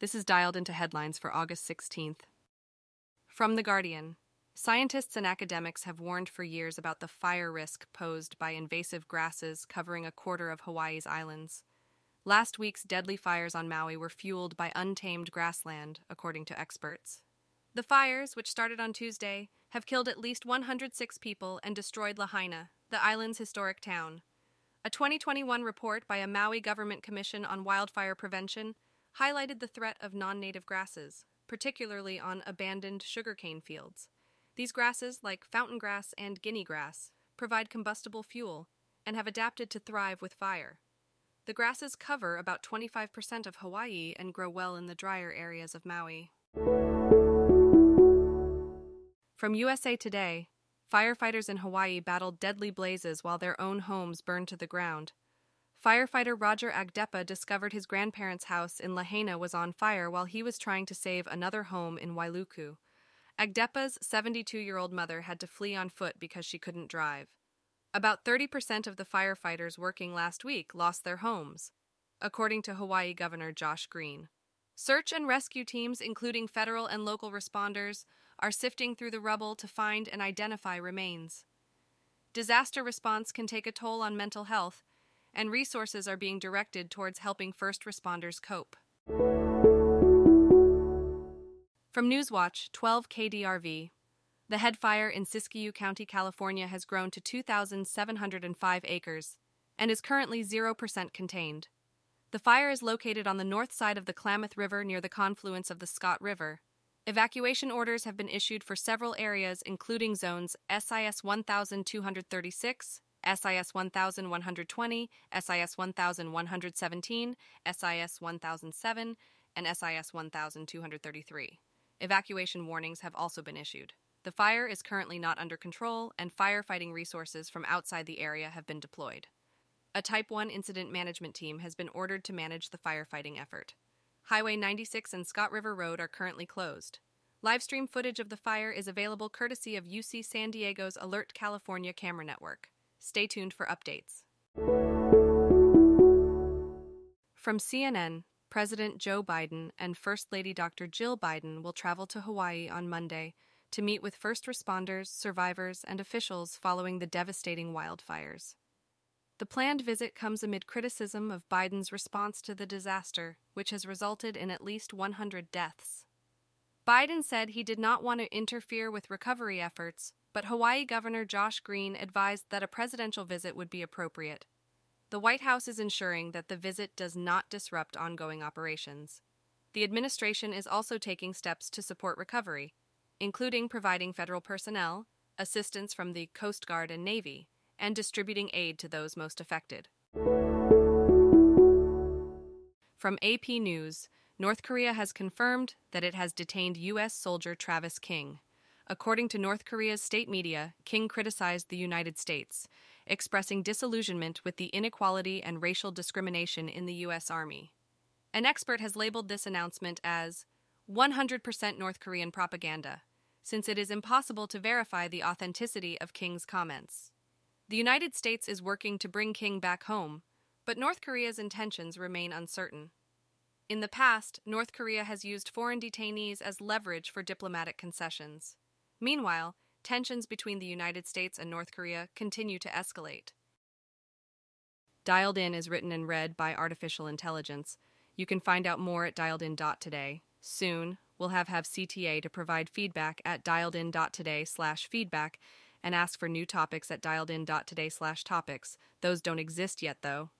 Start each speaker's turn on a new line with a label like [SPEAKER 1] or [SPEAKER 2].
[SPEAKER 1] This is dialed into headlines for August 16th. From The Guardian Scientists and academics have warned for years about the fire risk posed by invasive grasses covering a quarter of Hawaii's islands. Last week's deadly fires on Maui were fueled by untamed grassland, according to experts. The fires, which started on Tuesday, have killed at least 106 people and destroyed Lahaina, the island's historic town. A 2021 report by a Maui Government Commission on Wildfire Prevention highlighted the threat of non native grasses, particularly on abandoned sugarcane fields. These grasses, like fountain grass and guinea grass, provide combustible fuel and have adapted to thrive with fire. The grasses cover about 25% of Hawaii and grow well in the drier areas of Maui. From USA Today, firefighters in Hawaii battled deadly blazes while their own homes burned to the ground. Firefighter Roger Agdepa discovered his grandparents' house in Lahaina was on fire while he was trying to save another home in Wailuku. Agdepa's 72 year old mother had to flee on foot because she couldn't drive. About 30% of the firefighters working last week lost their homes, according to Hawaii Governor Josh Green. Search and rescue teams, including federal and local responders, are sifting through the rubble to find and identify remains. Disaster response can take a toll on mental health, and resources are being directed towards helping first responders cope. From Newswatch 12 KDRV, the head fire in Siskiyou County, California has grown to 2,705 acres and is currently 0% contained. The fire is located on the north side of the Klamath River near the confluence of the Scott River. Evacuation orders have been issued for several areas, including zones SIS 1236, SIS 1120, SIS 1117, SIS 1007, and SIS 1233. Evacuation warnings have also been issued. The fire is currently not under control, and firefighting resources from outside the area have been deployed. A Type 1 incident management team has been ordered to manage the firefighting effort. Highway 96 and Scott River Road are currently closed. Livestream footage of the fire is available courtesy of UC San Diego's Alert California camera network. Stay tuned for updates. From CNN, President Joe Biden and First Lady Dr. Jill Biden will travel to Hawaii on Monday to meet with first responders, survivors, and officials following the devastating wildfires. The planned visit comes amid criticism of Biden's response to the disaster, which has resulted in at least 100 deaths. Biden said he did not want to interfere with recovery efforts, but Hawaii Governor Josh Green advised that a presidential visit would be appropriate. The White House is ensuring that the visit does not disrupt ongoing operations. The administration is also taking steps to support recovery, including providing federal personnel, assistance from the Coast Guard and Navy, and distributing aid to those most affected. From AP News, North Korea has confirmed that it has detained U.S. soldier Travis King. According to North Korea's state media, King criticized the United States, expressing disillusionment with the inequality and racial discrimination in the U.S. Army. An expert has labeled this announcement as 100% North Korean propaganda, since it is impossible to verify the authenticity of King's comments. The United States is working to bring King back home, but North Korea's intentions remain uncertain. In the past, North Korea has used foreign detainees as leverage for diplomatic concessions. Meanwhile, tensions between the United States and North Korea continue to escalate. Dialed In is written and read by artificial intelligence. You can find out more at dialedin.today. Soon, we'll have have CTA to provide feedback at dialedin.today slash feedback and ask for new topics at dialedin.today slash topics. Those don't exist yet, though.